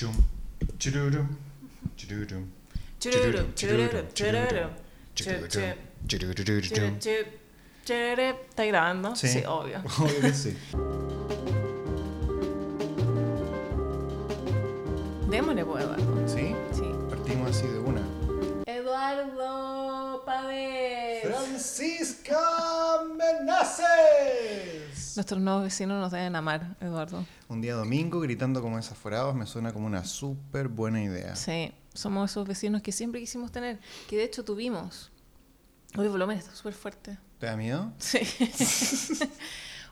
Chum, chururum, chururum, Chururum, chururum, chururum. chururum, chururum, Chup, chup, churup. ¿Está grabando? Sí. obvio. Obvio que sí. Démosle, pues, Nuestros nuevos vecinos nos deben amar, Eduardo. Un día domingo gritando como desaforados me suena como una súper buena idea. Sí, somos esos vecinos que siempre quisimos tener, que de hecho tuvimos. Hoy el volumen está súper fuerte. ¿Te da miedo? Sí.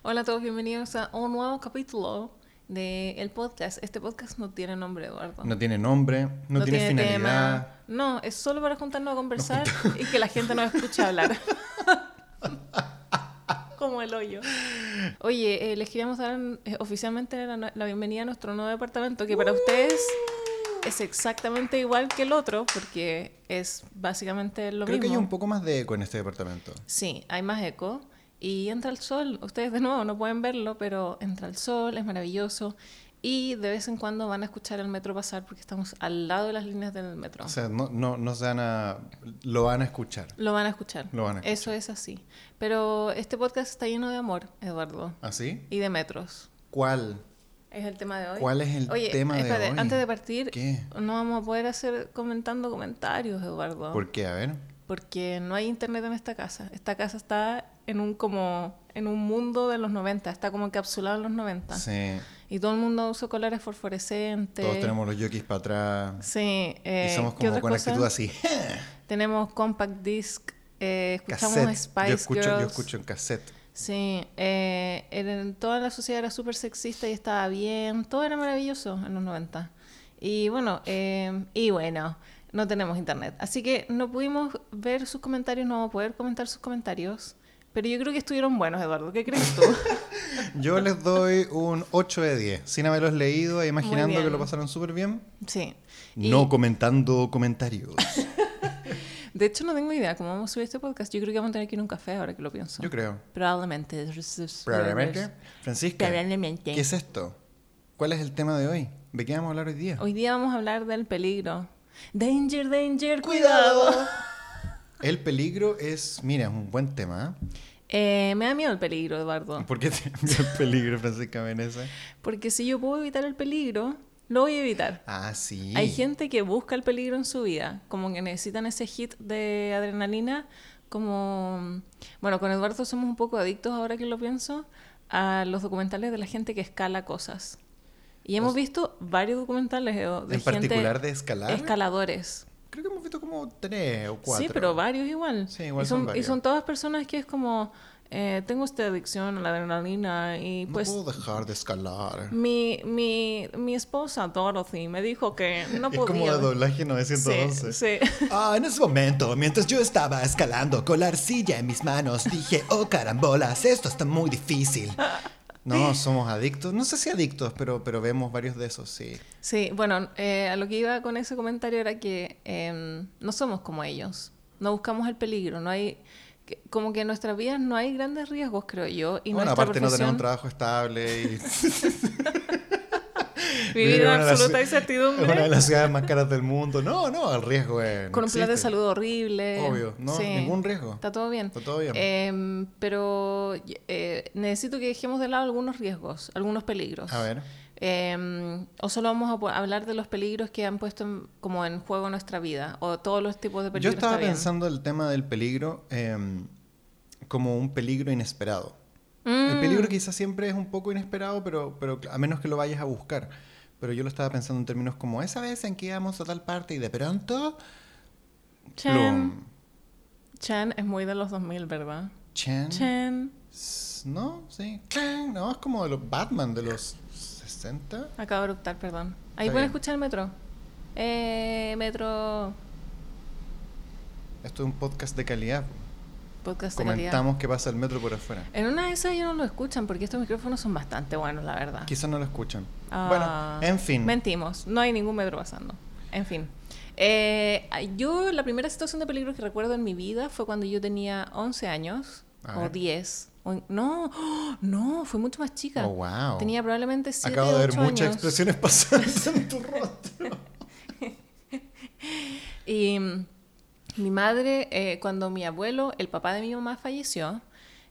Hola a todos, bienvenidos a un nuevo capítulo del podcast. Este podcast no tiene nombre, Eduardo. No tiene nombre, no, tiene, finalidad. tema. No, es solo para juntarnos a conversar y que la gente nos escuche hablar. Como el hoyo. Oye, eh, les queríamos dar eh, oficialmente la, la bienvenida a nuestro nuevo departamento, que para ustedes es exactamente igual que el otro, porque es básicamente lo Creo que mismo. hay un poco más de eco en este departamento. Sí, hay más eco. Y entra el sol. Ustedes de nuevo no pueden verlo, pero entra el sol, es maravilloso. Y de vez en cuando van a escuchar el metro pasar porque estamos al lado de las líneas del metro. O sea, no, no, no se van a... Lo van a escuchar. Lo van a escuchar. Lo van a escuchar. Eso es así. Pero este podcast está lleno de amor, Eduardo. ¿Así? Y de metros. ¿Cuál? Es el tema de hoy. ¿Cuál es el Oye, tema de espérate, hoy? antes de partir, ¿Qué? no vamos a poder hacer comentando comentarios, Eduardo. ¿Por qué? A ver. Porque no hay internet en esta casa. Esta casa está en un como en un mundo de los 90, está como encapsulado en los 90. Sí. Y todo el mundo usa colores fosforescentes. Todos tenemos los jockeys para atrás. Sí, eh, y somos ¿qué como con cosa? actitud así. Tenemos compact disc, eh, escuchamos cassette. Spice yo escucho, Girls. yo escucho en cassette. Sí, eh, en toda la sociedad era súper sexista y estaba bien, todo era maravilloso en los 90. Y bueno, eh, y bueno, no tenemos internet. Así que no pudimos ver sus comentarios, no vamos a poder comentar sus comentarios. Pero yo creo que estuvieron buenos, Eduardo. ¿Qué crees tú? Yo les doy un 8 de 10. Sin haberlos leído e imaginando que lo pasaron súper bien. sí. Y, No comentando comentarios. De hecho, no tengo idea cómo vamos a subir este podcast. Yo creo que vamos a tener que ir a un café ahora que lo pienso. Yo creo. Probablemente. Probablemente. Francisca, Probablemente. ¿qué es esto? ¿Cuál es el tema de hoy? ¿De qué vamos a hablar hoy día? Hoy día vamos a hablar del peligro. Danger, danger, cuidado. El peligro es, mira, es un buen tema. Eh, me da miedo el peligro, Eduardo. ¿eh? ¿Por qué te el peligro, Francisca Meneza? Porque si yo puedo evitar el peligro, lo voy a evitar. Ah, sí. Hay gente que busca el peligro en su vida, como que necesitan ese hit de adrenalina, como... Bueno, con Eduardo somos un poco adictos, ahora que lo pienso, a los documentales de la gente que escala cosas. Y hemos visto varios documentales Edo, de ¿En gente... particular de escalar? Escaladores. Creo que hemos visto como tres o cuatro. Sí, pero varios igual. Sí, igual y son, son Y varios. son todas personas que es como, eh, tengo esta adicción a la adrenalina y No pues... puedo dejar de escalar. Mi, mi, mi esposa Dorothy me dijo que no es podía. como de doblaje 911. Sí, sí. Ah, en ese momento, mientras yo estaba escalando con la arcilla en mis manos, dije, oh carambolas, esto está muy difícil. No, somos adictos. No sé si adictos, pero, pero vemos varios de esos, sí. Sí, bueno, eh, a lo que iba con ese comentario era que eh, no somos como ellos. No buscamos el peligro. No hay. Como que en nuestras vidas no hay grandes riesgos, creo yo. Y bueno, aparte no tenemos un profesión- trabajo estable y Vivir en absoluta es una de incertidumbre. las ciudades más caras del mundo. No, no, el riesgo es. no Con un plan de salud horrible. Obvio, no, Sí. ningún riesgo. Está todo bien. Está todo bien. Eh, pero eh, necesito que dejemos de lado algunos riesgos, algunos peligros. A ver. Eh, o solo vamos a hablar de los peligros que han puesto en- como en juego nuestra vida, o todos los tipos de Yo peligros. estaba está bien. pensando el tema del peligro em, como un peligro inesperado. Mm, El peligro quizás siempre es un poco inesperado, pero, pero a menos que lo vayas a buscar. Pero yo lo estaba pensando en términos como esa vez en que íbamos a tal parte y de pronto... Chan. plum, Chan es muy de los 2000, ¿verdad? Chan. Chan. No, sí. Clan. No, es como de los Batman de los 60. Acabo de eruptar, perdón. Ahí pueden escuchar el metro. Eh, metro. Esto es un podcast de calidad. Podcast de. Comentamos que pasa el metro por afuera. En una de esas ellos no lo escuchan porque estos micrófonos son bastante buenos, la verdad. Quizás no lo escuchan. Ah, bueno, en fin. Mentimos, no hay ningún metro pasando. En fin. Eh, yo, la primera situación de peligro que recuerdo en mi vida fue cuando yo tenía 11 años o ver. 10. o- no, ¡oh! no, fue mucho más chica. Oh, wow. Tenía probablemente 7 Acabo de ver 8 muchas años. expresiones pasando en tu rostro. Y mi madre, eh, cuando mi abuelo, el papá de mi mamá, falleció,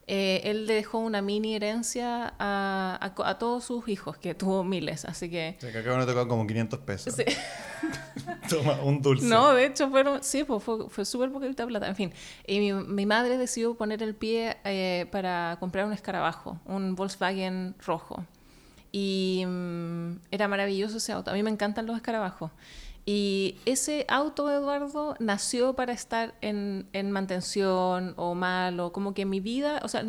eh, él le dejó una mini herencia a, a co- a todos sus hijos, que tuvo miles, así que... O sea, que acá tocado como 500 pesos. Sí. Toma, un dulce. No, de hecho fueron, sí, pues fue, fue súper poquita plata, en fin. Y mi, mi madre decidió poner el pie eh, para comprar un escarabajo, un Volkswagen rojo. Y mm, era maravilloso ese auto. A mí me encantan los escarabajos. Y ese auto, Eduardo, nació para estar en, en mantención o mal, o como que mi vida, o sea,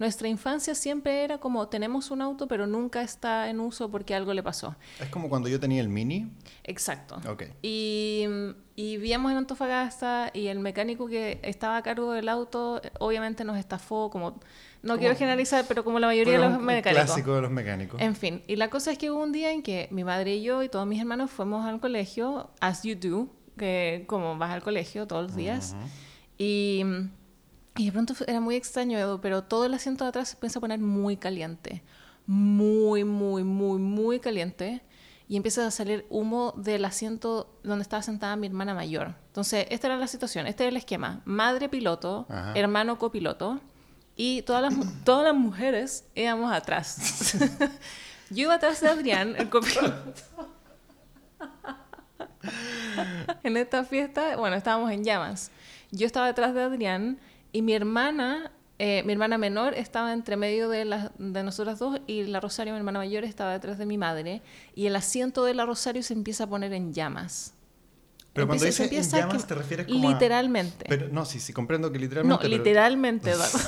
nuestra infancia siempre era como tenemos un auto, pero nunca está en uso porque algo le pasó. Es como cuando yo tenía el mini. Exacto. Ok. Y, y vivíamos en Antofagasta y el mecánico que estaba a cargo del auto eh, obviamente nos estafó, como no quiero generalizar, pero como la mayoría de los un- mecánicos. clásico de los mecánicos. En fin, y la cosa es que hubo un día en que mi madre y yo y todos mis hermanos fuimos al colegio, as you do, que como vas al colegio todos los días. Y, y de pronto era muy extraño, Edu, pero todo el asiento de atrás se empieza a poner muy caliente. Muy, muy, muy, muy caliente. Y empieza a salir humo del asiento donde estaba sentada mi hermana mayor. Entonces, esta era la situación, este era el esquema. Madre piloto, Ajá. hermano copiloto. Y todas las, todas las mujeres íbamos atrás. Yo iba atrás de Adrián, el copiloto. en esta fiesta, bueno, estábamos en llamas. Yo estaba detrás de Adrián y mi hermana, eh, mi hermana menor estaba entre medio de, las de nosotras dos y la Rosario, mi hermana mayor, estaba detrás de mi madre y el asiento de la Rosario se empieza a poner en llamas. Pero cuando Empieza- dices en a llamas que- te refieres como a- Literalmente. Pero no, sí, sí, comprendo que no, literalmente. pero literalmente, Eduardo.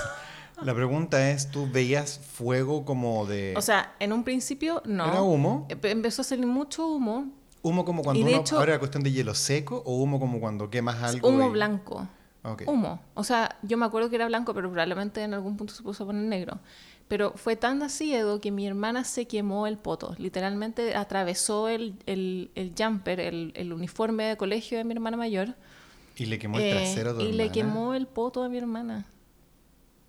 La pregunta es, ¿tú veías fuego como de... O sea, en un principio no. ¿Era humo? Empe- Empezó a salir mucho humo, ¿Humo como cuando de uno hecho- abre la cuestión de hielo seco o humo como cuando quemas algo? humo y- blanco. Ok. Humo. O sea, yo me acuerdo que era blanco, pero probablemente en algún punto se puso a poner negro. Pero fue tan así, Edo, que mi hermana se quemó el poto. Literalmente atravesó el, el, el jumper, el, el uniforme de colegio de mi hermana mayor. Y le quemó el eh, trasero a tu y le hermana. quemó el poto a mi hermana.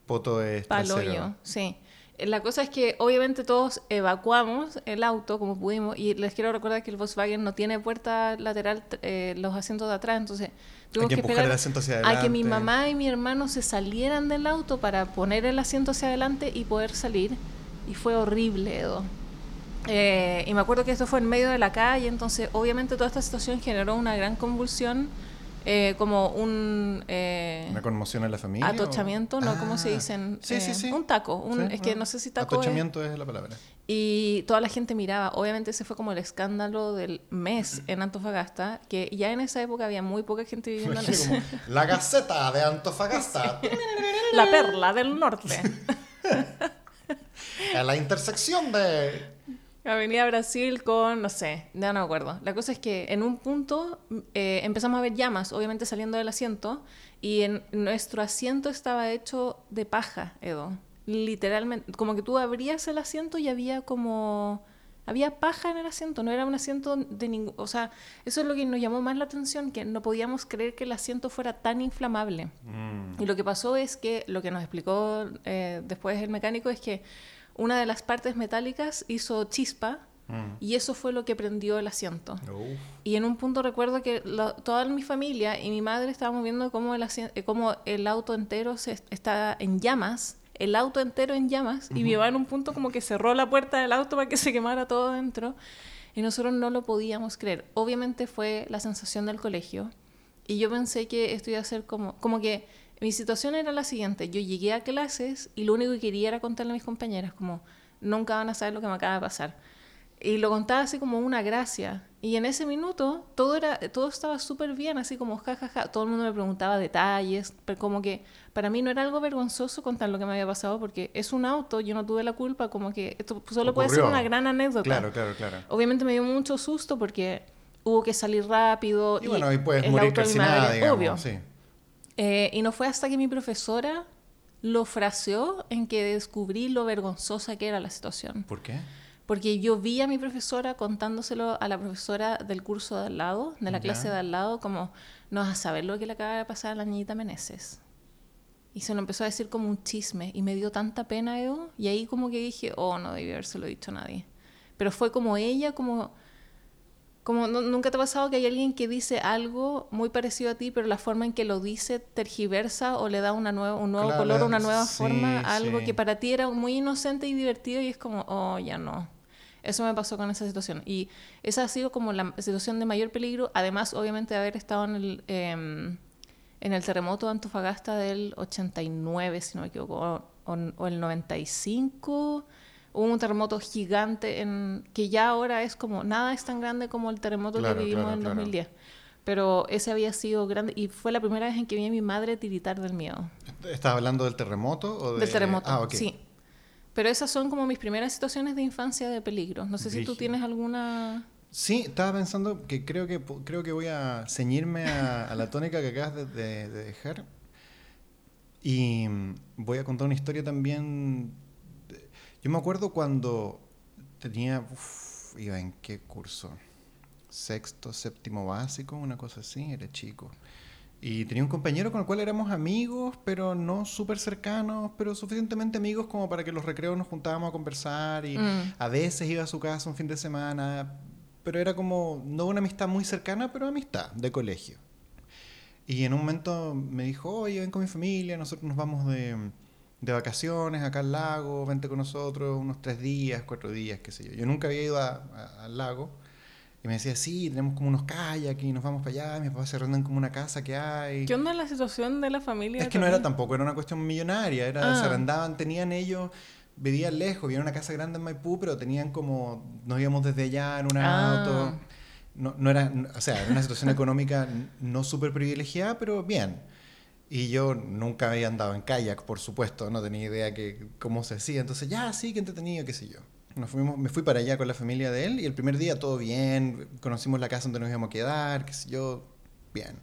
Poto es. Paloyo, sí. Eh, La cosa es que obviamente todos evacuamos el auto como pudimos y les quiero recordar que el Volkswagen no tiene puerta lateral, eh, los asientos de atrás, entonces tuvimos que que, esperar el asiento hacia a que mi mamá y mi hermano se salieran del auto para poner el asiento hacia adelante y poder salir y fue horrible, Edo. Eh, y me acuerdo que esto fue en medio de la calle, entonces obviamente toda esta situación generó una gran convulsión, eh, como un... eh, ¿Una conmoción en la familia? o- Atochamiento, ¿no? ¿Cómo se Ah, dicen? Sí, sí, Eh, sí. un taco, un- es que no sé si taco es- Atochamiento es la palabra. Y toda la gente miraba. Obviamente ese fue como el escándalo del mes en Antofagasta, que ya en esa época había muy poca gente viviendo en como, la Gaceta de Antofagasta. La perla del norte. en la intersección de... Avenida Brasil con, no sé, ya no me acuerdo. La cosa es que en un punto eh, empezamos a ver llamas, obviamente saliendo del asiento, y en nuestro asiento estaba hecho de paja, Edo. Literalmente, como que tú abrías el asiento y había como... Había paja en el asiento, no era un asiento de ningún... O sea, eso es lo que nos llamó más la atención, que no podíamos creer que el asiento fuera tan inflamable. Mm. Y lo que pasó es que, lo que nos explicó eh, después el mecánico es que una de las partes metálicas hizo chispa Mm. y eso fue lo que prendió el asiento. Y en un punto recuerdo que toda mi familia y mi madre estábamos viendo cómo el, eh, cómo el auto entero se est- está en llamas, el auto entero en llamas, y mi mamá en un punto como que cerró la puerta del auto para que se quemara todo dentro, y nosotros no lo podíamos creer. Obviamente fue la sensación del colegio, y yo pensé que esto iba a ser como, como que mi situación era la siguiente, yo llegué a clases y lo único que quería era contarle a mis compañeras, como, nunca van a saber lo que me acaba de pasar. Y lo contaba así como una gracia. Y en ese minuto todo, era, todo estaba súper bien, así como jajaja. Ja, ja. Todo el mundo me preguntaba detalles, pero como que para mí no era algo vergonzoso contar lo que me había pasado porque es un auto, yo no tuve la culpa, como que esto solo puede ser una gran anécdota. Claro, claro, claro. Obviamente me dio mucho susto porque hubo que salir rápido. Y bueno, ahí puedes morir calcinada, madre, digamos. obvio. Sí. Eh, y no fue hasta que mi profesora lo fraseó en que descubrí lo vergonzosa que era la situación. ¿Por qué? Porque yo vi a mi profesora contándoselo a la profesora del curso de al lado, de la clase de al lado, como, no vas a saber lo que le acaba de pasar a la niñita Meneses. Y se lo empezó a decir como un chisme y me dio tanta pena, Edo. Y ahí como que dije, oh, no debí habérselo dicho a nadie. Pero fue como ella, como Como nu- nunca te ha pasado que hay alguien que dice algo muy parecido a ti, pero la forma en que lo dice tergiversa o le da una nueva, un nuevo Claro, color una nueva sí, forma algo sí. que para ti era muy inocente y divertido y es como, oh, ya no. Eso me pasó con esa situación. Y esa ha sido como la situación de mayor peligro, además obviamente de haber estado en el, em, en el terremoto de Antofagasta del 89, si no me equivoco, o, o- o el 95. Hubo un terremoto gigante en, que ya ahora es como, nada es tan grande como el terremoto Claro, que vivimos claro, en claro. 2010. Pero ese había sido grande y fue la primera vez en que vi a mi madre tiritar del miedo. ¿Estás hablando del terremoto o de... Del terremoto, Ah, sí. Pero esas son como mis primeras situaciones de infancia de peligro. No sé si tú tienes alguna... Sí, estaba pensando que creo que creo que voy a ceñirme a, a la tónica que acabas de, de- de dejar. Y mm, voy a contar una historia también. Yo me acuerdo cuando tenía. uf, iba en qué curso? Sexto, séptimo básico, una cosa así, era chico. Y tenía un compañero con el cual éramos amigos, pero no súper cercanos, pero suficientemente amigos como para que los recreos nos juntábamos a conversar y Mm. a veces iba a su casa un fin de semana, pero era como, no una amistad muy cercana, pero amistad de colegio. Y en un momento me dijo, oye, ven con mi familia, nosotros nos vamos de, de vacaciones acá al lago, vente con nosotros unos tres días, cuatro días, qué sé yo. Yo nunca había ido a- a- al lago. Y me decía, sí, tenemos como unos kayaks y nos vamos para allá, mis papás se arrendan como una casa que hay. ¿Qué onda la situación de la familia? Es que no era tampoco, era una cuestión millonaria, era, Ah. se arrendaban, tenían ellos, vivían lejos, vivían una casa grande en Maipú, pero tenían como, nos íbamos desde allá en un Ah. auto, no, no era, o sea, era una situación económica no súper privilegiada, pero bien. Y yo nunca había andado en kayak, por supuesto, no tenía idea que cómo se hacía, entonces ya, sí, qué entretenido, qué sé yo. Nos fuimos, me fui para allá con la familia de él y el primer día todo bien, conocimos la casa donde nos íbamos a quedar, qué sé yo, bien.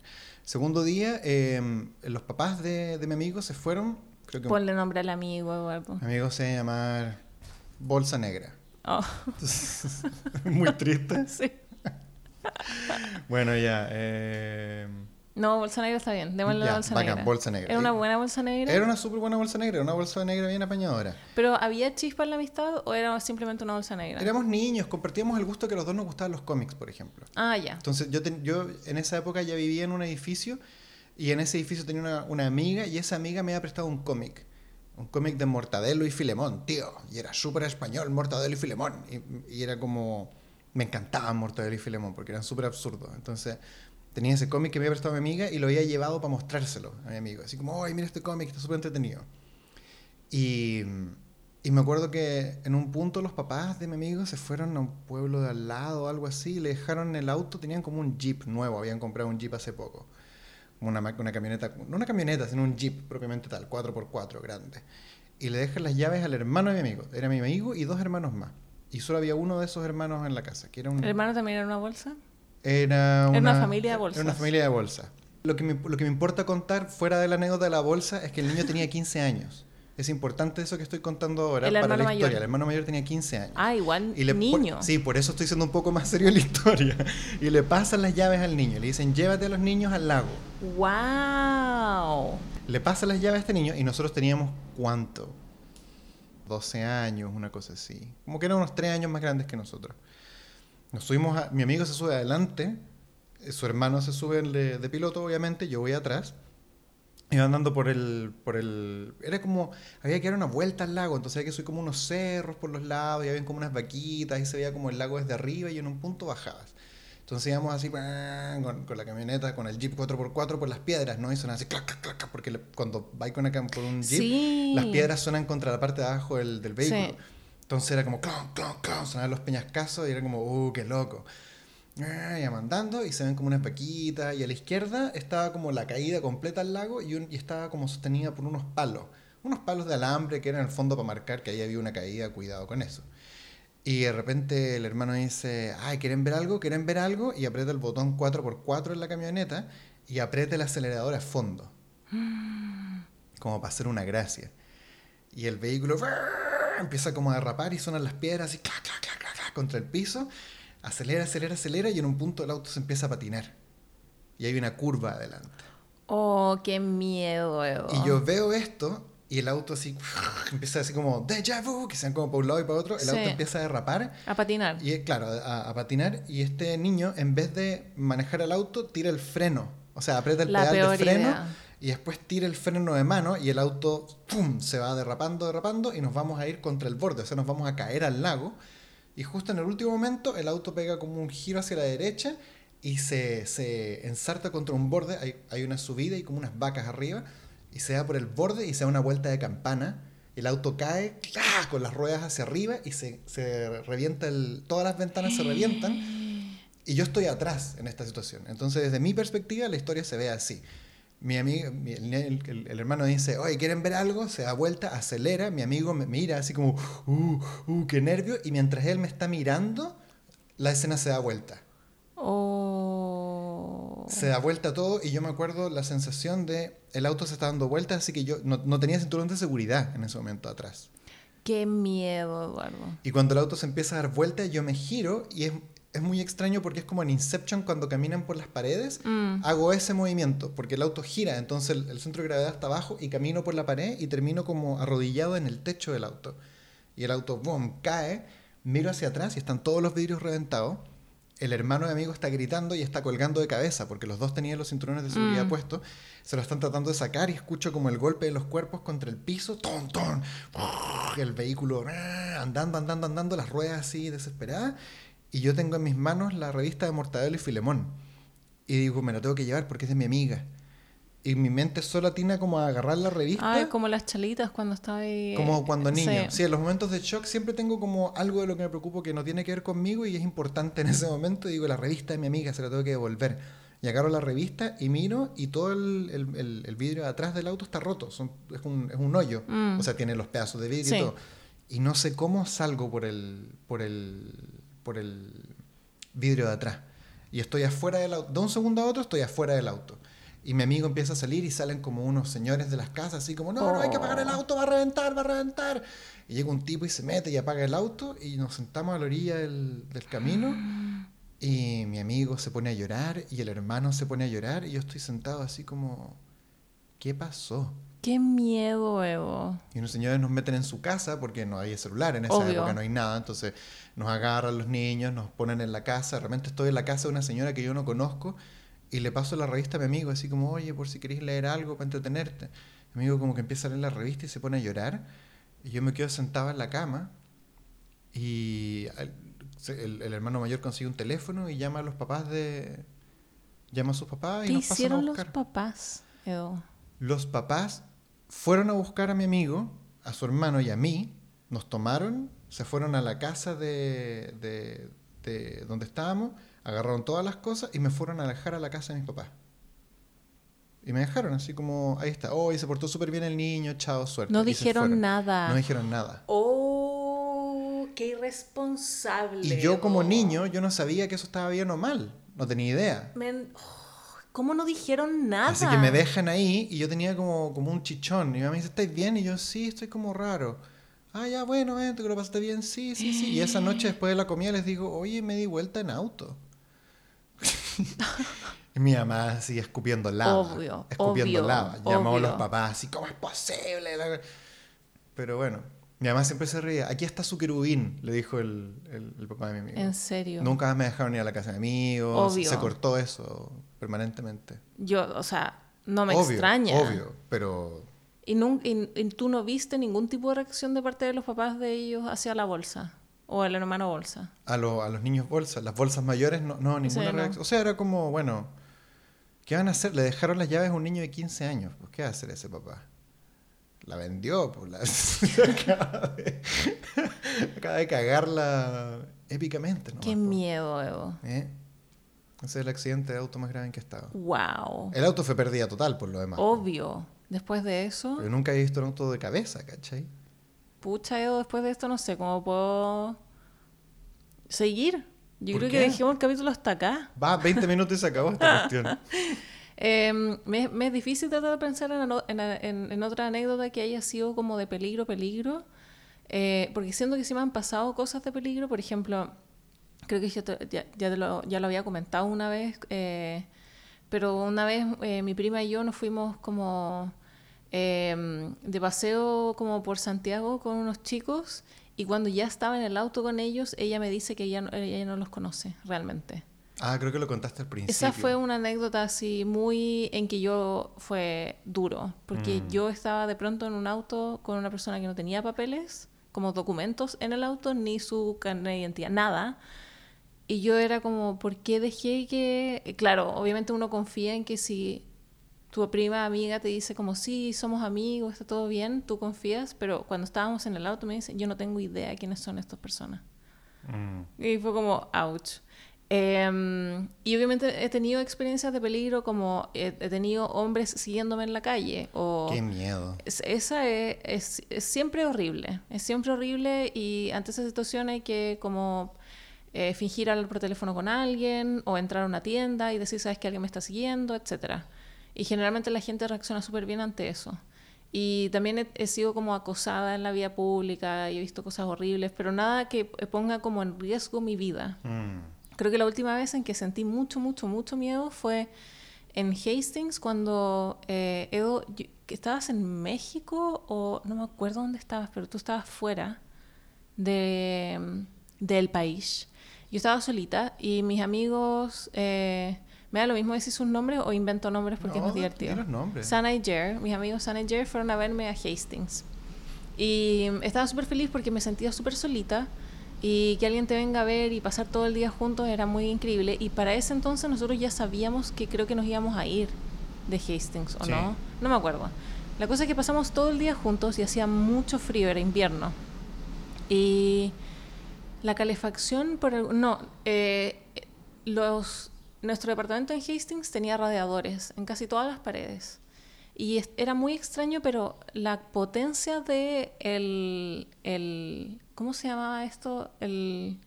Segundo día, eh, los papás de, de mi amigo se fueron, creo que Ponle nombre al amigo o algo. mi amigo se llama Bolsa Negra. Oh, Muy triste. sí. Bueno, ya. eh, No, bolsa negra está bien. Démosle la bolsa bacán, negra. bolsa negra. ¿Era una buena bolsa negra? Era una súper buena bolsa negra, una bolsa negra bien apañadora. ¿Pero había chispa en la amistad o era simplemente una bolsa negra? Éramos niños, compartíamos el gusto que a los dos nos gustaban los cómics, por ejemplo. Ah, ya. Entonces yo, ten- yo en esa época ya vivía en un edificio y en ese edificio tenía una, una amiga y esa amiga me había prestado un cómic. Un cómic de Mortadelo y Filemón, tío. Y era súper español, Mortadelo y Filemón. Y, y era como... Me encantaban Mortadelo y Filemón porque eran súper absurdos. Entonces tenía ese cómic que me había prestado mi amiga y lo había llevado para mostrárselo a mi amigo. Así como, ¡ay, mira este cómic! Está súper entretenido. Y, y me acuerdo que en un punto los papás de mi amigo se fueron a un pueblo de al lado o algo así, le dejaron el auto, tenían como un jeep nuevo, habían comprado un jeep hace poco. Como una, una camioneta, no una camioneta, sino un jeep propiamente tal, 4x4 grande. Y le dejan las llaves al hermano de mi amigo. Era mi amigo y dos hermanos más. Y solo había uno de esos hermanos en la casa, que era un... ¿El hermano también era una bolsa? Era una, una familia de Era una familia de bolsa. Lo que, me, lo que me importa contar fuera de la anécdota de la bolsa es que el niño tenía 15 años. Es importante eso que estoy contando ahora El para la mayor. historia. El hermano mayor tenía 15 años. Ah, igual, Y le niño. sí, por eso estoy siendo un poco más serio en la historia. Y le pasan las llaves al niño. Le dicen, llévate a los niños al lago. ¡Wow! Le pasan las llaves a este niño y nosotros teníamos, ¿cuánto? 12 años, una cosa así. Como que eran unos 3 años más grandes que nosotros. Nos subimos a... Mi amigo se sube adelante, eh, su hermano se sube de, de piloto, obviamente, yo voy atrás. Iba andando por el, por el... Era como... Había que dar una vuelta al lago, entonces había que subir como unos cerros por los lados, y había como unas vaquitas, y se veía como el lago desde arriba, y en un punto bajabas. Entonces íbamos así con, con la camioneta, con el Jeep 4x4 por las piedras, ¿no? Y sonaba así, clac, clac, clac, porque le- cuando vais con una por un Jeep, Sí. las piedras suenan contra la parte de abajo del, del vehículo. Sí. Entonces era como, clon, clon, clon, sonaban los peñascasos y era como, uh, qué loco. Ah, Y mandando y se ven como unas paquitas y a la izquierda estaba como la caída completa al lago y, un- y estaba como sostenida por unos palos, unos palos de alambre que eran en el fondo para marcar que ahí había una caída, cuidado con eso. Y de repente el hermano dice, ay, ¿quieren ver algo? ¿Quieren ver algo? Y aprieta el botón 4x4 en la camioneta y aprieta el acelerador a fondo. Como para hacer una gracia. Y el vehículo empieza como a derrapar y suenan las piedras y clac, clac, clac, clac, contra el piso. Acelera, acelera, acelera y en un punto el auto se empieza a patinar. Y hay una curva adelante. Oh, qué miedo. Evo. Y yo veo esto y el auto así empieza así como déjà vu, que sean como para un lado y para otro, el Sí. auto empieza a derrapar A patinar. y claro, a, a patinar y este niño en vez de manejar el auto tira el freno, o sea, aprieta el La pedal de freno idea. Y después tira el freno de mano y el auto ¡pum! se va derrapando, derrapando y nos vamos a ir contra el borde, o sea, nos vamos a caer al lago y justo en el último momento el auto pega como un giro hacia la derecha y se, se ensarta contra un borde, hay, hay una subida y como unas vacas arriba y se da por el borde y se da una vuelta de campana. El auto cae con las ruedas hacia arriba y se, se revienta el, todas las ventanas se revientan y yo estoy atrás en esta situación. Entonces, desde mi perspectiva, la historia se ve así. Mi amigo, mi- el, el- el hermano dice, oye, ¿quieren ver algo? Se da vuelta, acelera, mi amigo me mira así como, uh, uh, qué nervio, y mientras él me está mirando, la escena se da vuelta. Oh. Se da vuelta todo y yo me acuerdo la sensación de el auto se está dando vueltas, así que yo no, no tenía cinturón de seguridad en ese momento atrás. Qué miedo, Eduardo. Y cuando el auto se empieza a dar vueltas, yo me giro y es, es muy extraño porque es como en Inception cuando caminan por las paredes. Mm. Hago ese movimiento porque el auto gira, entonces el, el centro de gravedad está abajo y camino por la pared y termino como arrodillado en el techo del auto. Y el auto, boom, cae, miro hacia atrás y están todos los vidrios reventados. El hermano de mi amigo está gritando y está colgando de cabeza porque los dos tenían los cinturones de seguridad Mm. puestos. Se lo están tratando de sacar y escucho como el golpe de los cuerpos contra el piso. ¡Ton, ton! El vehículo ah, andando, andando, andando, las ruedas así desesperadas. Y yo tengo en mis manos la revista de Mortadelo y Filemón. Y digo, me la tengo que llevar porque es de mi amiga. Y mi mente solo atina como a agarrar la revista. Ay, como las chalitas cuando estaba ahí. Como cuando niño. Sí. Sí. en los momentos de shock siempre tengo como algo de lo que me preocupo que no tiene que ver conmigo y es importante en ese momento. Y digo, la revista de mi amiga se la tengo que devolver. Y agarro la revista y miro y todo el, el- el- el vidrio de atrás del auto está roto. Son- es, un, es un hoyo. Mm. O sea, tiene los pedazos de vidrio Sí. y todo. Y no sé cómo salgo por el, por el, por el vidrio de atrás. Y estoy afuera del auto. De un segundo a otro estoy afuera del auto. Y mi amigo empieza a salir y salen como unos señores de las casas, así como, no, no, hay que apagar el Oh. auto, va a reventar, va a reventar. Y llega un tipo y se mete y apaga el auto y nos sentamos a la orilla del, del camino. Y mi amigo se pone a llorar y el hermano se pone a llorar y yo estoy sentado así como, ¿qué pasó? Qué miedo, Evo. Y unos señores nos meten en su casa porque no hay celular en esa Obvio. época, no hay nada. Entonces nos agarran los niños, nos ponen en la casa. Realmente estoy en la casa de una señora que yo no conozco y le paso la revista a mi amigo, así como, oye, por si queréis leer algo para entretenerte. Mi amigo como que empieza a leer la revista y se pone a llorar. Y yo me quedo sentado en la cama y el, el hermano mayor consigue un teléfono y llama a los papás de... Llama a sus papás y ¿Qué nos pasan a hicieron los buscar. papás, Evo? Los papás fueron a buscar a mi amigo, a su hermano y a mí, nos tomaron, se fueron a la casa de, de- de donde estábamos, agarraron todas las cosas y me fueron a dejar a la casa de mis papás. Y me dejaron así como, ahí está, oh, y se portó súper bien el niño, chao, suerte. No Y dijeron nada. No dijeron nada. Oh, qué irresponsable. Y yo como niño, yo no sabía que eso estaba bien o mal, no tenía idea. Men- oh, ¿Cómo no dijeron nada? Así que me dejan ahí y yo tenía como, como un chichón. Y mi mamá me dice, ¿estáis bien? Y yo, sí, estoy como raro. Ah, ya, bueno, vente, que lo pasaste bien. Sí, sí, sí. Y esa noche después de la comida les digo, oye, me di vuelta en auto. y mi mamá así escupiendo lava. Obvio, Escupiendo obvio, lava. Llamó a los papás así, ¿cómo es posible? Pero bueno, mi mamá siempre se reía. Aquí está su querubín, le dijo el, el- el papá de mi amigo. En serio. Nunca más me dejaron ir a la casa de amigos. Obvio. Se cortó eso permanentemente. Yo, o sea, no me obvio, extraña. Obvio, pero ¿Y, nun- y- y tú no viste ningún tipo de reacción de parte de los papás de ellos hacia la bolsa? ¿O el hermano bolsa? a, lo- a los niños bolsas, las bolsas mayores, no, no ninguna Sí, no. reacción. O sea, era como, bueno, ¿qué van a hacer? Le dejaron las llaves a un niño de 15 años. Pues, ¿Qué va a hacer ese papá? La vendió, pues la acaba, de, acaba de cagarla épicamente. ¿no? Qué miedo, Evo. ¿Eh? Ese es el accidente de auto más grave en que he estado. Wow. El auto fue pérdida total, por lo demás. Obvio. Después de eso, Pero nunca he visto un auto de cabeza, ¿cachai? pucha, Evo, después de esto no sé cómo puedo seguir. Yo ¿Por creo qué? que dejemos el capítulo hasta acá. Va, 20 minutos y se acabó esta cuestión. Eh, me, me es difícil tratar de pensar en, en, en- en otra anécdota que haya sido como de peligro, peligro. Eh, porque siento que sí me han pasado cosas de peligro. Por ejemplo, creo que ya, te- ya, ya te lo, ya lo había comentado una vez. eh, pero una vez eh, mi prima y yo nos fuimos como em, de paseo como por Santiago con unos chicos y cuando ya estaba en el auto con ellos, ella me dice que ella, ella no los conoce realmente. Ah, creo que lo contaste al principio. Esa fue una anécdota así muy en que yo fue duro, porque Mm. yo estaba de pronto en un auto con una persona que no tenía papeles, como documentos en el auto, ni su carnet de identidad, nada. Y yo era como, ¿por qué dejé que...? Claro, obviamente uno confía en que si tu prima amiga te dice como, sí, somos amigos, está todo bien, tú confías, pero cuando estábamos en el auto me dice, yo no tengo idea quiénes son estas personas. Mm. Y fue como, ouch. Em, y obviamente he tenido experiencias de peligro como he, he tenido hombres siguiéndome en la calle o... Qué miedo. Es- esa es, es- es siempre horrible, es siempre horrible y ante esa situación hay que como eh, fingir hablar por teléfono con alguien o entrar a una tienda y decir, sabes que alguien me está siguiendo, etcétera. Y generalmente la gente reacciona súper bien ante eso. Y también he, he sido como acosada en la vía pública y he visto cosas horribles, pero nada que ponga como en riesgo mi vida. Mm. Creo que la última vez en que sentí mucho, mucho, mucho miedo fue en Hastings cuando eh, Edo, yo- estabas en México o no me acuerdo dónde estabas, pero tú estabas fuera de, del país. Yo estaba solita y mis amigos, eh, me da lo mismo decir sus nombres o invento nombres porque es No, más divertido. di los nombres. Sana y Jer, mis amigos Sana y Jer fueron a verme a Hastings. Y estaba súper feliz porque me sentía súper solita y que alguien te venga a ver y pasar todo el día juntos era muy increíble. Y para ese entonces nosotros ya sabíamos que creo que nos íbamos a ir de Hastings, ¿o Sí. no? No me acuerdo. La cosa es que pasamos todo el día juntos y hacía mucho frío, era invierno. Y la calefacción, por el- no, eh, los, nuestro departamento en Hastings tenía radiadores en casi todas las paredes. Y era muy extraño, pero la potencia de el, el ¿cómo se llamaba esto? El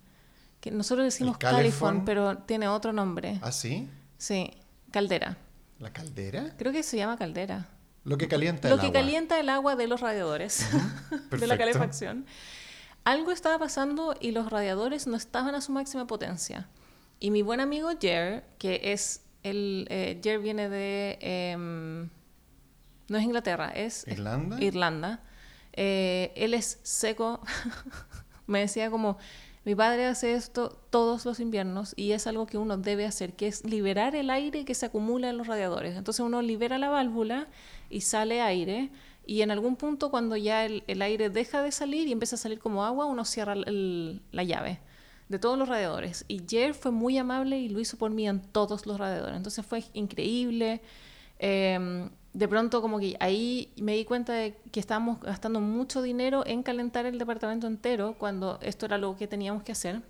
que nosotros decimos calefón, pero tiene otro nombre. ¿Ah, sí? Sí, caldera. ¿La caldera? Creo que se llama caldera. Lo que calienta Lo el que agua. calienta el agua de los radiadores, de la calefacción. Algo estaba pasando y los radiadores no estaban a su máxima potencia. Y mi buen amigo Jer, que es el... eh, Jer viene de... em, no es Inglaterra, es ¿Irlanda? Irlanda. Eh, él es seco. Me decía como, mi padre hace esto todos los inviernos y es algo que uno debe hacer, que es liberar el aire que se acumula en los radiadores. Entonces uno libera la válvula y sale aire y en algún punto cuando ya el, aire deja de salir y empieza a salir como agua, uno cierra la llave de todos los radiadores. Y Jer fue muy amable y lo hizo por mí en todos los radiadores. Entonces fue increíble. Eh, de pronto como que ahí me di cuenta de que estábamos gastando mucho dinero en calentar el departamento entero cuando esto era lo que teníamos que hacer.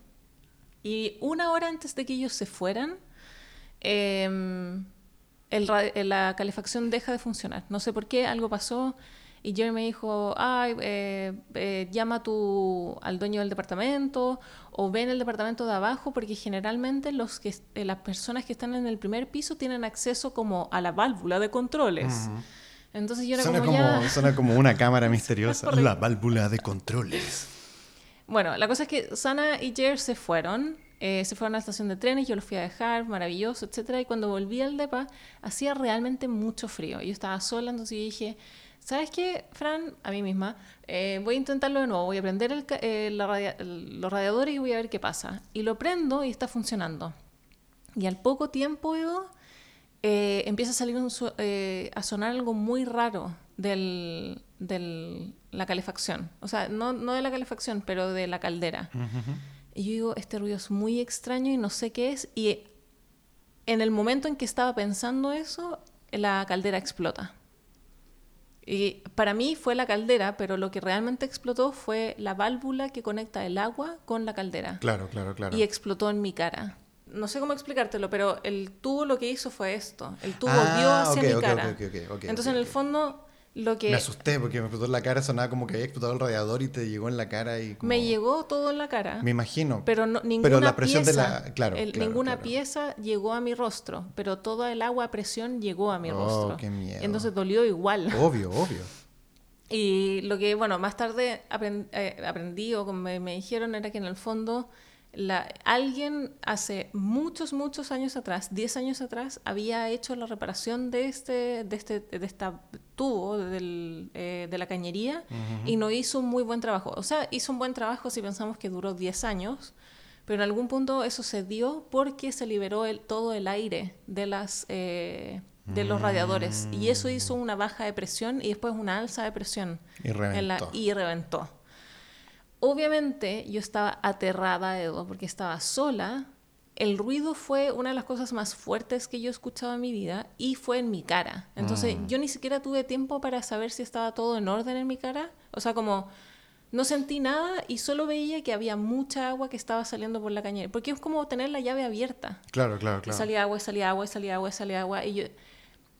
Y una hora antes de que ellos se fueran, eh, la calefacción deja de funcionar. No sé por qué, algo pasó. Y Jerry me dijo, ay, eh, eh, llama a tu, al dueño del departamento o ven el departamento de abajo porque generalmente los que, eh, las personas que están en el primer piso tienen acceso como a la válvula de controles. Entonces yo era Suena como, como, ya... suena como una cámara misteriosa. La válvula de controles. Bueno, la cosa es que Sana y Jer se fueron, eh, se fueron a la estación de trenes, yo los fui a dejar, maravilloso, etcétera, y cuando volví al depa hacía realmente mucho frío. Yo estaba sola, entonces yo dije, ¿sabes qué, Fran? A mí misma, eh, voy a intentarlo de nuevo, voy a prender el eh, la radia- el- los radiadores y voy a ver qué pasa. Y lo prendo y está funcionando. Y al poco tiempo, Edo, eh, empieza a salir un su- a sonar algo muy raro del- la calefacción. O sea, no, no de la calefacción, pero de la caldera. Y yo digo, este ruido es muy extraño y no sé qué es. Y en el momento en que estaba pensando eso, la caldera explota. Y para mí fue la caldera, pero lo que realmente explotó fue la válvula que conecta el agua con la caldera Claro, claro, claro. y explotó en mi cara. No sé cómo explicártelo, pero el tubo lo que hizo fue esto. El tubo Ah, dio hacia mi cara. Entonces, en el fondo, lo que Me asusté porque me explotó en la cara, sonaba como que había explotado el radiador y te llegó en la cara y como... me llegó todo en la cara. Me imagino. Pero no, ninguna la presión de pieza, la- claro, el- claro, ninguna claro. pieza llegó a mi rostro, pero toda el agua a presión llegó a mi Oh, rostro. qué miedo. Entonces dolió igual. Obvio, obvio. Y lo que, bueno, más tarde eh, aprendí o como me, me dijeron era que en el fondo la, alguien hace muchos, muchos años atrás, 10 años atrás, había hecho la reparación de, este, de, este, de esta tubo del, eh, de la cañería y no hizo un muy buen trabajo. O sea, hizo un buen trabajo si pensamos que duró 10 años, pero en algún punto eso se dio porque se liberó el, todo el aire de, las, eh, de los radiadores y eso hizo una baja de presión y después una alza de presión. Y reventó. y reventó. Obviamente yo estaba aterrada, Edo, porque estaba sola el ruido fue una de las cosas más fuertes que yo he escuchado en mi vida y fue en mi cara. Entonces mm. yo ni siquiera tuve tiempo para saber si estaba todo en orden en mi cara. O sea, como no sentí nada y solo veía que había mucha agua que estaba saliendo por la cañera. Porque es como tener la llave abierta. Claro, claro, claro. salía agua, salía agua, salía agua, salía agua. Y, yo,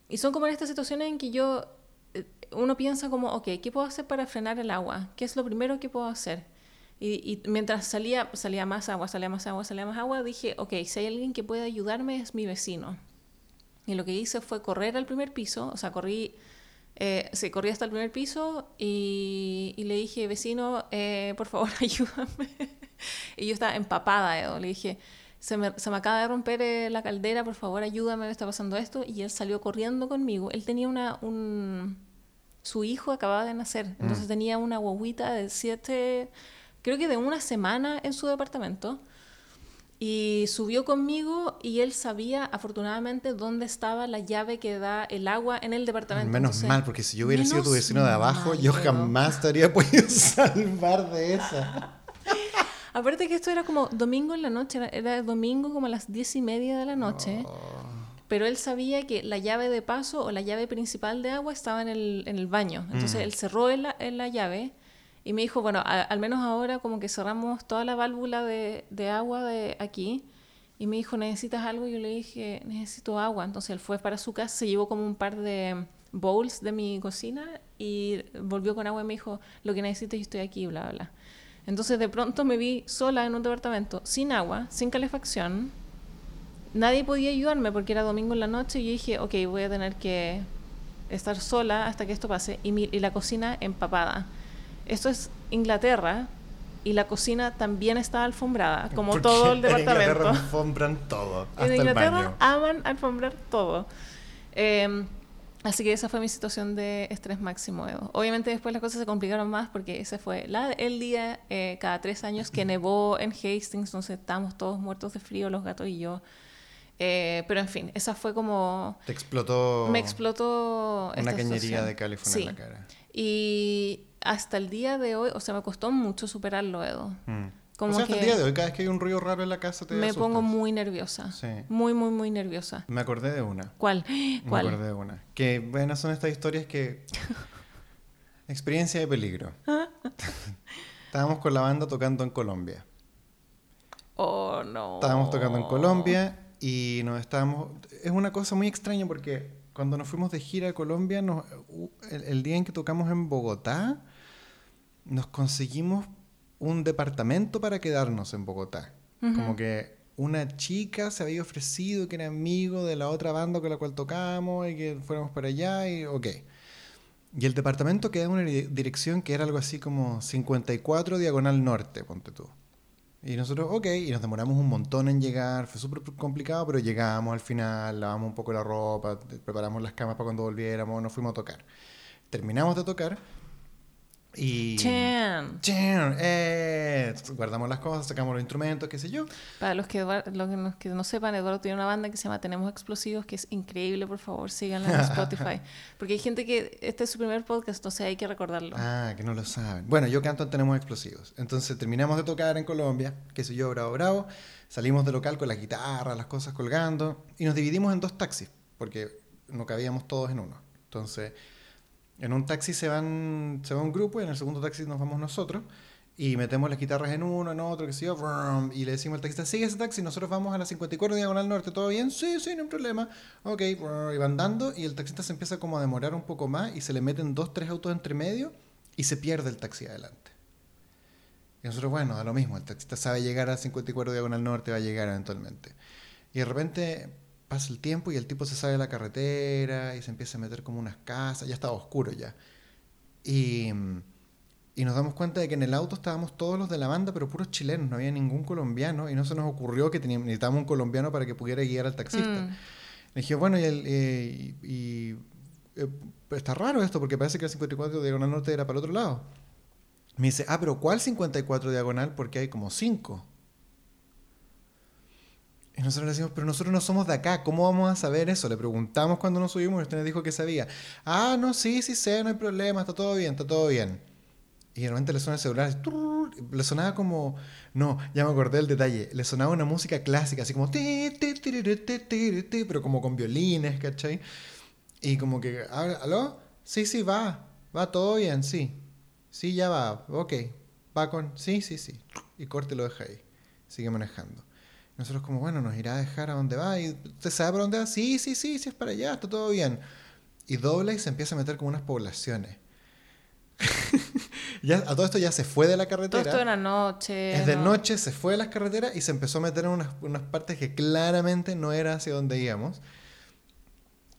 y son como en estas situaciones en que yo, eh, uno piensa como, ok, ¿qué puedo hacer para frenar el agua? ¿Qué es lo primero que puedo hacer? Y, mientras salía, salía más agua, salía más agua, salía más agua, dije, ok, si hay alguien que puede ayudarme es mi vecino. Y lo que hice fue correr al primer piso, o sea, corrí, eh, se corrí hasta el primer piso y, le dije, vecino, eh, por favor, ayúdame. y yo estaba empapada, le dije, se me, se me, acaba de romper eh, la caldera, por favor, ayúdame, me está pasando esto. Y él salió corriendo conmigo. Él tenía una, un... Su hijo acababa de nacer, entonces mm. tenía una guaguita de siete creo que de una semana en su departamento. Y subió conmigo y él sabía afortunadamente dónde estaba la llave que da el agua en el departamento. Menos mal, porque si yo hubiera sido tu vecino de abajo, yo jamás te habría podido salvar de esa. Aparte que esto era como domingo en la noche, era, domingo como a las diez y media de la noche. Oh. Pero él sabía que la llave de paso o la llave principal de agua estaba en el, en el baño. Entonces mm. él cerró en la llave y me dijo, bueno, al menos ahora como que cerramos toda la válvula de, de, agua de aquí. Y me dijo, ¿necesitas algo? Y yo le dije, necesito agua. Entonces él fue para su casa, se llevó como un par de bowls de mi cocina y volvió con agua y me dijo, lo que necesites, yo estoy aquí, bla, bla. Entonces de pronto me vi sola en un departamento, sin agua, sin calefacción. Nadie podía ayudarme porque era domingo en la noche y dije, ok, voy a tener que estar sola hasta que esto pase. Y, mi, y la cocina empapada. Esto es Inglaterra y la cocina también está alfombrada, como todo el departamento. En Inglaterra alfombran todo. Hasta en Inglaterra el baño. aman alfombrar todo. Em, así que esa fue mi situación de estrés máximo. Obviamente después las cosas se complicaron más porque ese fue la, el día eh, cada tres años que nevó en Hastings, entonces estábamos todos muertos de frío, los gatos y yo. Eh, pero en fin, esa fue como... Te explotó... Me explotó... Una cañería de California en la cara. Y hasta el día de hoy, o sea, me costó mucho superarlo, Edo. Mm. Como o sea, hasta el día de hoy, cada vez que hay un ruido raro en la casa te Me pongo muy nerviosa. Sí. Muy, muy, muy nerviosa. Me acordé de una. ¿Cuál? ¿Cuál? Me acordé de una. Que, bueno, son estas historias que... Experiencia de peligro. Estábamos con la banda tocando en Colombia. Oh, no. Estábamos tocando en Colombia y nos estábamos... Es una cosa muy extraña porque cuando nos fuimos de gira a Colombia, nos, el, día en que tocamos en Bogotá, nos conseguimos un departamento para quedarnos en Bogotá. Como que una chica se había ofrecido que era amigo de la otra banda con la cual tocamos y que fuéramos para allá y ok. Y el departamento quedaba en una dirección que era algo así como 54 diagonal norte, ponte tú. Y nosotros, ok, y nos demoramos un montón en llegar, fue súper complicado, pero llegamos al final, lavamos un poco la ropa, preparamos las camas para cuando volviéramos, nos fuimos a tocar. Terminamos de tocar y... Chan. Chan. Eh, guardamos las cosas, sacamos los instrumentos, qué sé yo. Para los que, los que no sepan, Eduardo tiene una banda que se llama Tenemos Explosivos, que es increíble, por favor, síganla en Spotify. Porque hay gente que este es su primer podcast, entonces hay que recordarlo. Ah, que no lo saben. Bueno, yo canto en Tenemos Explosivos. Entonces terminamos de tocar en Colombia, qué sé yo, bravo, bravo. Salimos del local con la guitarra, las cosas colgando, y nos dividimos en dos taxis, porque no cabíamos todos en uno. Entonces en un taxi se, van, se va un grupo y en el segundo taxi nos vamos nosotros y metemos las guitarras en uno, en otro, que sé yo, y le decimos al taxista, sigue ese taxi, nosotros vamos a la 54 Diagonal Norte, ¿todo bien? Sí, sí, no hay problema. Ok, y van dando y el taxista se empieza como a demorar un poco más y se le meten dos, tres autos entre medio y se pierde el taxi adelante. Y nosotros, bueno, da lo mismo, el taxista sabe llegar a la 54 Diagonal Norte, va a llegar eventualmente. Y de repente pasa el tiempo y el tipo se sale de la carretera y se empieza a meter como unas casas, ya estaba oscuro ya. Y, y, nos damos cuenta de que en el auto estábamos todos los de la banda, pero puros chilenos, no había ningún colombiano y no se nos ocurrió que teníamos, necesitábamos un colombiano para que pudiera guiar al taxista. Mm. Le dije, bueno, y, el, eh, y, eh, está raro esto porque parece que el 54 diagonal norte era para el otro lado. Me dice, ah, pero ¿cuál 54 diagonal? Porque hay como 5. Y nosotros le decimos, pero nosotros no somos de acá, ¿cómo vamos a saber eso? Le preguntamos cuando nos subimos y usted nos dijo que sabía. Ah, no, sí, sí sé, no hay problema, está todo bien, está todo bien. Y de repente le suena el celular, le sonaba como, no, ya me acordé del detalle, le sonaba una música clásica, así como, pero como con violines, ¿cachai? Y como que, ¿aló? Sí, sí, va, va todo bien, sí. Sí, ya va, ok. Va con, sí, sí, sí. Y corte lo deja ahí. Sigue manejando. Nosotros como, bueno, nos irá a dejar a dónde va. ¿Y usted sabe para dónde va? Sí, sí, sí, sí, es para allá, está todo bien. Y dobla y se empieza a meter como unas poblaciones. ya, a todo esto ya se fue de la carretera. Todo esto era noche. Es de noche, se fue de las carreteras y se empezó a meter en unas, unas partes que claramente no era hacia donde íbamos.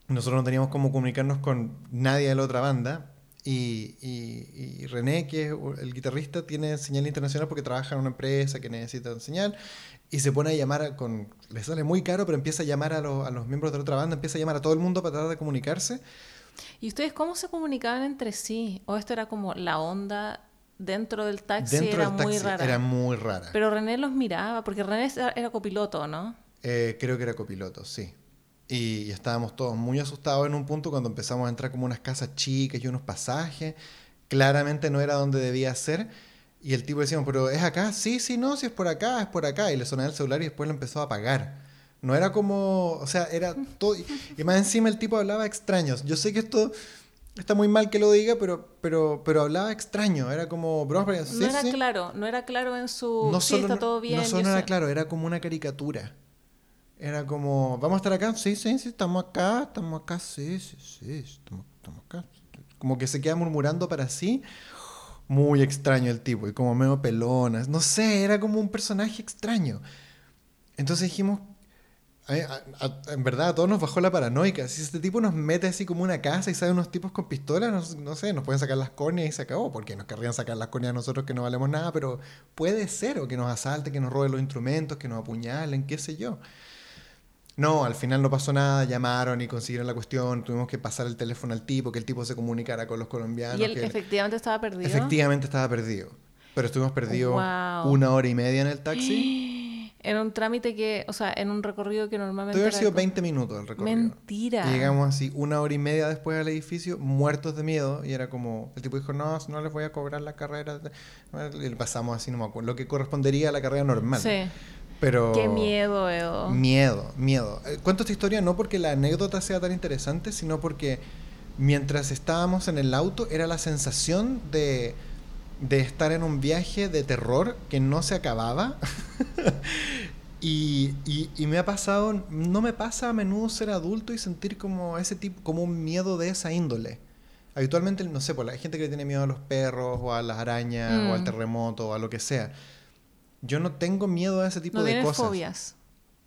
Nosotros no teníamos cómo comunicarnos con nadie de la otra banda. Y, y, René, que es el guitarrista, tiene señal internacional porque trabaja en una empresa que necesita señal y se pone a llamar con... Le sale muy caro, pero empieza a llamar a, los, a los miembros de la otra banda, empieza a llamar a todo el mundo para tratar de comunicarse. ¿Y ustedes cómo se comunicaban entre sí? ¿O esto era como la onda dentro del taxi? Dentro era del taxi muy rara. era muy rara. Pero René los miraba, porque René era copiloto, ¿no? Eh, creo que era copiloto, sí. Y, estábamos todos muy asustados en un punto cuando empezamos a entrar como unas casas chicas y unos pasajes. Claramente no era donde debía ser. Y el tipo decía, pero ¿es acá? Sí, sí, no, si es por acá, es por acá. Y le sonaba el celular y después lo empezó a apagar. No era como, o sea, era todo. Y más encima el tipo hablaba extraños. Yo sé que esto está muy mal que lo diga, pero, pero, pero hablaba extraño. Era como, bro, no era claro, no era claro en su. No sí, está todo bien. No solo era claro, era como una caricatura. Era como, ¿vamos a estar acá? Sí, sí, sí, estamos acá, estamos acá, sí, sí, sí, estamos, estamos acá. Como que se queda murmurando para sí. Muy extraño el tipo, y como medio pelonas. No sé, era como un personaje extraño. Entonces dijimos, en verdad a todos nos bajó la paranoica. Si este tipo nos mete así como una casa y sale unos tipos con pistolas, no, sé, nos pueden sacar las córneas y se acabó, porque nos querrían sacar las córneas a nosotros que no valemos nada, pero puede ser, o que nos asalte, que nos roben los instrumentos, que nos apuñalen, qué sé yo. No, al final no pasó nada, llamaron y consiguieron la cuestión, tuvimos que pasar el teléfono al tipo, que el tipo se comunicara con los colombianos. ¿Y él efectivamente estaba perdido? Efectivamente estaba perdido. Pero estuvimos perdidos una hora y media en el taxi. En un trámite que, o sea, en un recorrido que normalmente... Debe haber sido 20 minutos el recorrido. Mentira. Y llegamos así una hora y media después al edificio, muertos de miedo, y era como, el tipo dijo, no, no les voy a cobrar la carrera. Y le pasamos así, no me acuerdo, lo que correspondería a la carrera normal. Sí. Pero... Qué miedo, Edo. Miedo, miedo. Eh, cuento esta historia no porque la anécdota sea tan interesante, sino porque mientras estábamos en el auto era la sensación de de estar en un viaje de terror que no se acababa. y, y, me ha pasado, no me pasa a menudo ser adulto y sentir como ese tipo, como un miedo de esa índole. Habitualmente, no sé, por la gente que tiene miedo a los perros o a las arañas o al mm. terremoto o a lo que sea. Yo no tengo miedo a ese tipo de cosas. fobias.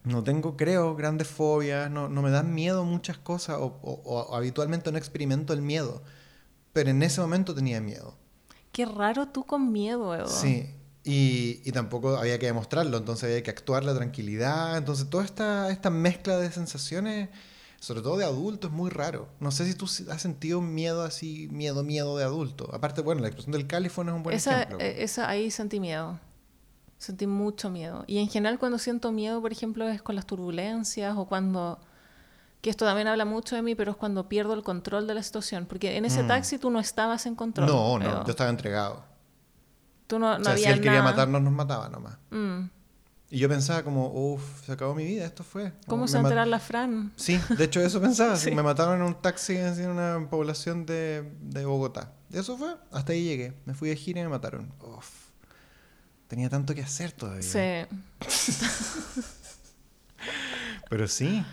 No tengo, creo, grandes fobias, no, no me dan miedo muchas cosas o, o habitualmente no experimento el miedo. Pero en ese momento tenía miedo. Qué raro tú con miedo, Edo. Sí, y, y, tampoco había que demostrarlo, entonces había que actuar la tranquilidad. Entonces, toda esta, esta mezcla de sensaciones, sobre todo de adulto, es muy raro. No sé si tú has sentido miedo así, miedo, miedo de adulto. Aparte, bueno, la explosión del California es un buen ejemplo. Eh, esa, ahí sentí miedo. Sentí mucho miedo. Y en general, cuando siento miedo, por ejemplo, es con las turbulencias o cuando que esto también habla mucho de mí, pero es cuando pierdo el control de la situación. Porque en ese mm. taxi tú no estabas en control. No, no, yo estaba entregado. Tú no, no o sea, si él quería matarnos, nos mataba nomás. Mm. Y yo pensaba como, uff, se acabó mi vida, esto fue. ¿Cómo se va la Fran? Sí, de hecho eso pensaba. Me mataron en un taxi en una población de, de Bogotá. Y eso fue, hasta ahí llegué. Me fui de gira y me mataron. Uf. Tenía tanto que hacer todavía. Sí. Pero sí,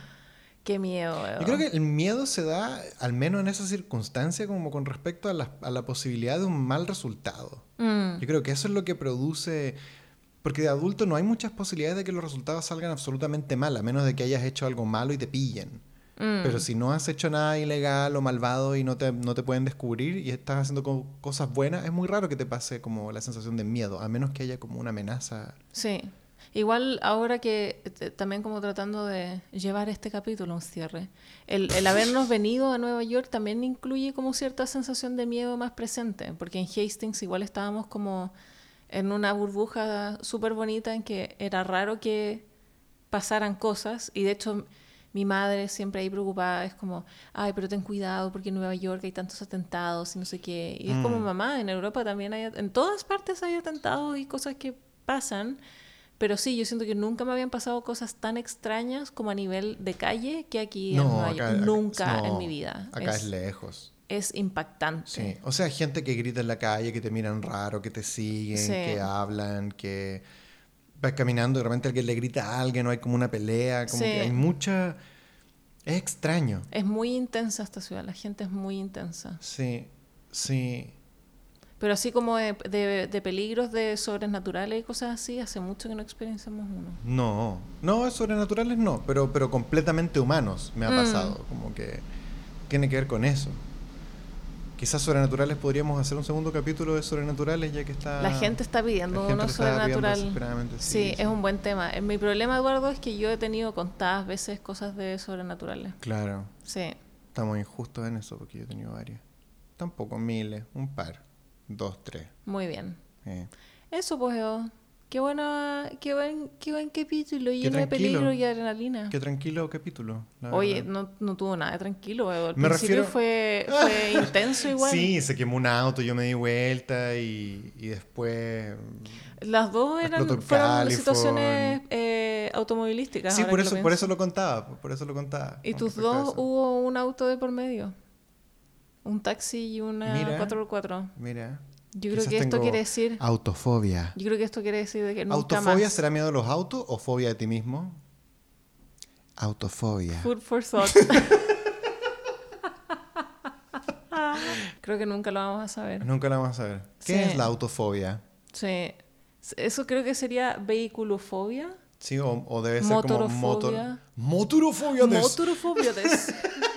Qué miedo. Yo creo que el miedo se da, al menos en esa circunstancia, como con respecto a la, a la posibilidad de un mal resultado. Mm. Yo creo que eso es lo que produce... Porque de adulto no hay muchas posibilidades de que los resultados salgan absolutamente mal, a menos de que hayas hecho algo malo y te pillen. Mm. Pero si no has hecho nada ilegal o malvado y no te, no te pueden descubrir y estás haciendo cosas buenas, es muy raro que te pase como la sensación de miedo, a menos que haya como una amenaza sí. Igual ahora que eh, también como tratando de llevar este capítulo a un cierre, el, el habernos venido a Nueva York también incluye como cierta sensación de miedo más presente, porque en Hastings igual estábamos como en una burbuja súper bonita en que era raro que pasaran cosas y de hecho mi madre siempre ahí preocupada es como, ay, pero ten cuidado porque en Nueva York hay tantos atentados y no sé qué. Y es como Mm. mamá, en Europa también hay, en todas partes hay atentados y cosas que pasan. Pero sí, yo siento que nunca me habían pasado cosas tan extrañas como a nivel de calle que aquí en Nueva York. acá- nunca no, en mi vida. Acá es, es, lejos. es impactante. Sí. O sea, gente que grita en la calle, que te miran raro, que te siguen, Sí. que hablan, que vas caminando y de repente alguien le grita a alguien, o hay como una pelea, como Sí. que hay mucha... Es extraño. Es muy intensa esta ciudad, la gente es muy intensa. Sí, sí. Pero así como de, de- de peligros de sobrenaturales y cosas así, hace mucho que no experienciamos uno. No, no, sobrenaturales no, pero, pero completamente humanos me ha Mm. pasado. Como que tiene que ver con eso. Quizás sobrenaturales podríamos hacer un segundo capítulo de sobrenaturales ya que está... La gente está pidiendo la gente uno pidiendo sobrenatural. desesperadamente, Sí, sí, es un buen tema. Eh, Mi problema, Eduardo, es que yo he tenido contadas veces cosas de sobrenaturales. Claro, Sí. estamos injustos en eso porque yo he tenido varias. Tampoco miles, un par, dos, tres. Muy bien. eh. Eso, pues, Edo. Qué buena, qué buen, qué buen capítulo, lleno de peligro y adrenalina. Qué tranquilo capítulo. la Oye, no, no tuvo nada de tranquilo. Al Me principio refiero- fue, fue intenso igual. Sí, se quemó un auto, yo me di vuelta y, y después... Las dos eran, fueron situaciones eh, automovilísticas. Sí, por eso, por eso lo contaba, por eso lo contaba. ¿Y tus dos hubo un auto de por medio? Un taxi y una Mira. 4x4. Mira. Yo creo quizás que esto quiere decir... Autofobia. Yo creo que esto quiere decir de que nunca ¿Autofobia más. será miedo a los autos o fobia de ti mismo? Autofobia. Food for thought. creo que nunca lo vamos a saber. Nunca la vamos a saber. ¿Qué Sí. es la autofobia? Sí. Eso creo que sería vehiculofobia. Sí, o, o debe ser como motor... Motorofobia. Motorofobia. des- Motorofobia. des-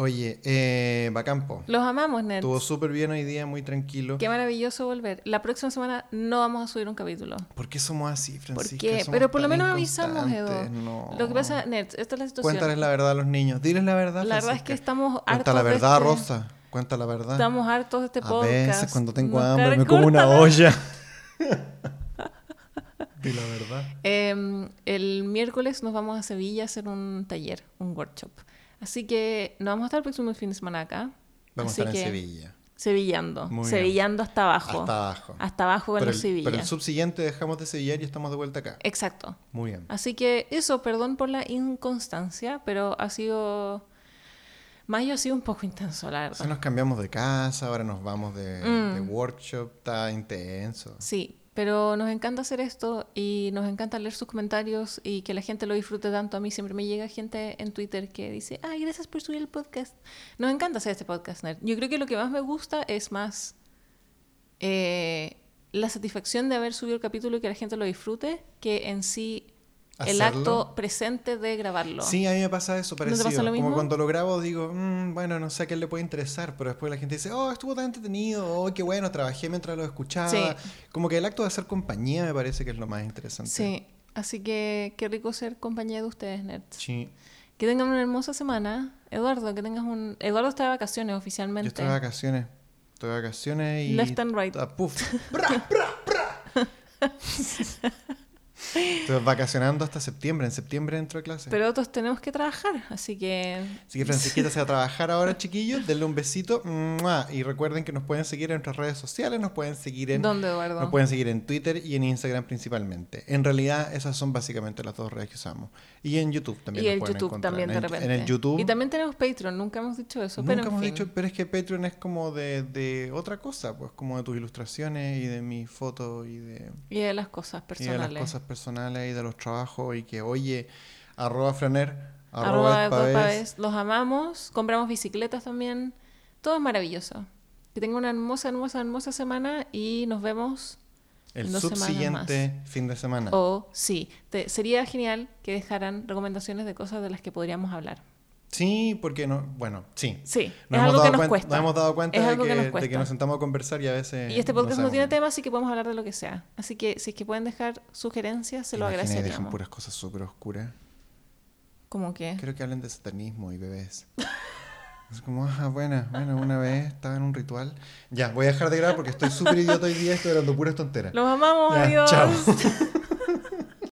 Oye, eh, Bacampo. Los amamos, nerds. Estuvo súper bien hoy día, muy tranquilo. Qué maravilloso volver. La próxima semana no vamos a subir un capítulo. ¿Por qué somos así, ¿Por Francisca? qué? Somos Pero por lo menos avisamos, Edo. no. Lo que pasa, nerds, esta es la situación. Cuéntales la verdad a los niños. Diles la verdad, La verdad es que estamos hartos Cuenta la de verdad, este- Rosa. Cuenta la verdad. Estamos hartos de este a podcast. veces cuando tengo hambre me como una olla. Di la verdad. Eh, el miércoles nos vamos a Sevilla a hacer un taller, un workshop. Así que nos vamos a estar el próximo fin de semana acá. Vamos Así a estar que, en Sevilla. Sevillando. Muy bien. Sevillando hasta abajo. Hasta abajo. Hasta abajo con pero, los el, Sevilla. pero el subsiguiente dejamos de sevillar y estamos de vuelta acá. Exacto. Muy bien. Así que eso, perdón por la inconstancia, pero ha sido... Mayo ha sido un poco intenso, la O verdad. sea, nos cambiamos de casa, ahora nos vamos de, Mm. de workshop, está intenso. Sí, pero nos encanta hacer esto y nos encanta leer sus comentarios y que la gente lo disfrute tanto. A mí siempre me llega gente en Twitter que dice, ay, gracias por subir el podcast. Nos encanta hacer este podcast, Nerd. Yo creo que lo que más me gusta es más eh, la satisfacción de haber subido el capítulo y que la gente lo disfrute que en sí el Hacerlo. acto presente de grabarlo. Sí, a mí me pasa eso te parecido. pasa lo mismo? Como cuando lo grabo digo, "Mm, bueno, no sé a quién le puede interesar, pero después la gente dice, oh, estuvo tan entretenido, oh, qué bueno, trabajé mientras lo escuchaba. Sí. Como que el acto de hacer compañía me parece que es lo más interesante. Sí, así que qué rico ser compañía de ustedes, nerds. Sí. Que tengan una hermosa semana. Eduardo, que tengas un... Eduardo está de vacaciones oficialmente. Yo estoy de vacaciones. Estoy de vacaciones y... Left and right. Ah, puf. Bra, bra, bra. Estoy vacacionando hasta septiembre. En septiembre entro a clase. Pero otros tenemos que trabajar, así que... Así que Francisquita se va a trabajar ahora, chiquillos. Denle un besito. ¡Mua! Y recuerden que nos pueden seguir en nuestras redes sociales. Nos pueden seguir en... ¿Dónde, Eduardo? Nos pueden seguir en Twitter y en Instagram principalmente. En realidad, esas son básicamente las dos redes que usamos. Y en YouTube también. Y pueden YouTube encontrar. también, de En- repente. En el YouTube. Y también tenemos Patreon, nunca hemos dicho eso, Nunca pero en hemos fin. dicho, pero es que Patreon es como de, de otra cosa, pues como de tus ilustraciones y de mis fotos y de, Y de las cosas y de personales. las cosas personales y de los trabajos y que, oye, arroba Franer, Arroba arroba. Los amamos, compramos bicicletas también. Todo es maravilloso. Que tengan una hermosa, hermosa, hermosa semana y nos vemos el dos subsiguiente fin de semana. O sí, te- sería genial que dejaran recomendaciones de cosas de las que podríamos hablar. Sí, porque no, bueno, sí. Sí, Nos es hemos, algo dado que nos cuen- cuesta. nos hemos dado cuenta Es de algo que, que nos de que nos sentamos a conversar y a veces. Y este podcast no, tiene tema, así que podemos hablar de lo que sea. Así que si es que pueden dejar sugerencias, se lo Imagina, dejan agradeceríamos. puras cosas súper oscuras. Como que... Creo que hablen de satanismo y bebés. Es como, ah, buena, bueno, una vez estaba en un ritual. Ya, voy a dejar de grabar porque estoy súper idiota hoy día, estoy hablando puras tonteras. Los amamos, Ya, adiós. chao.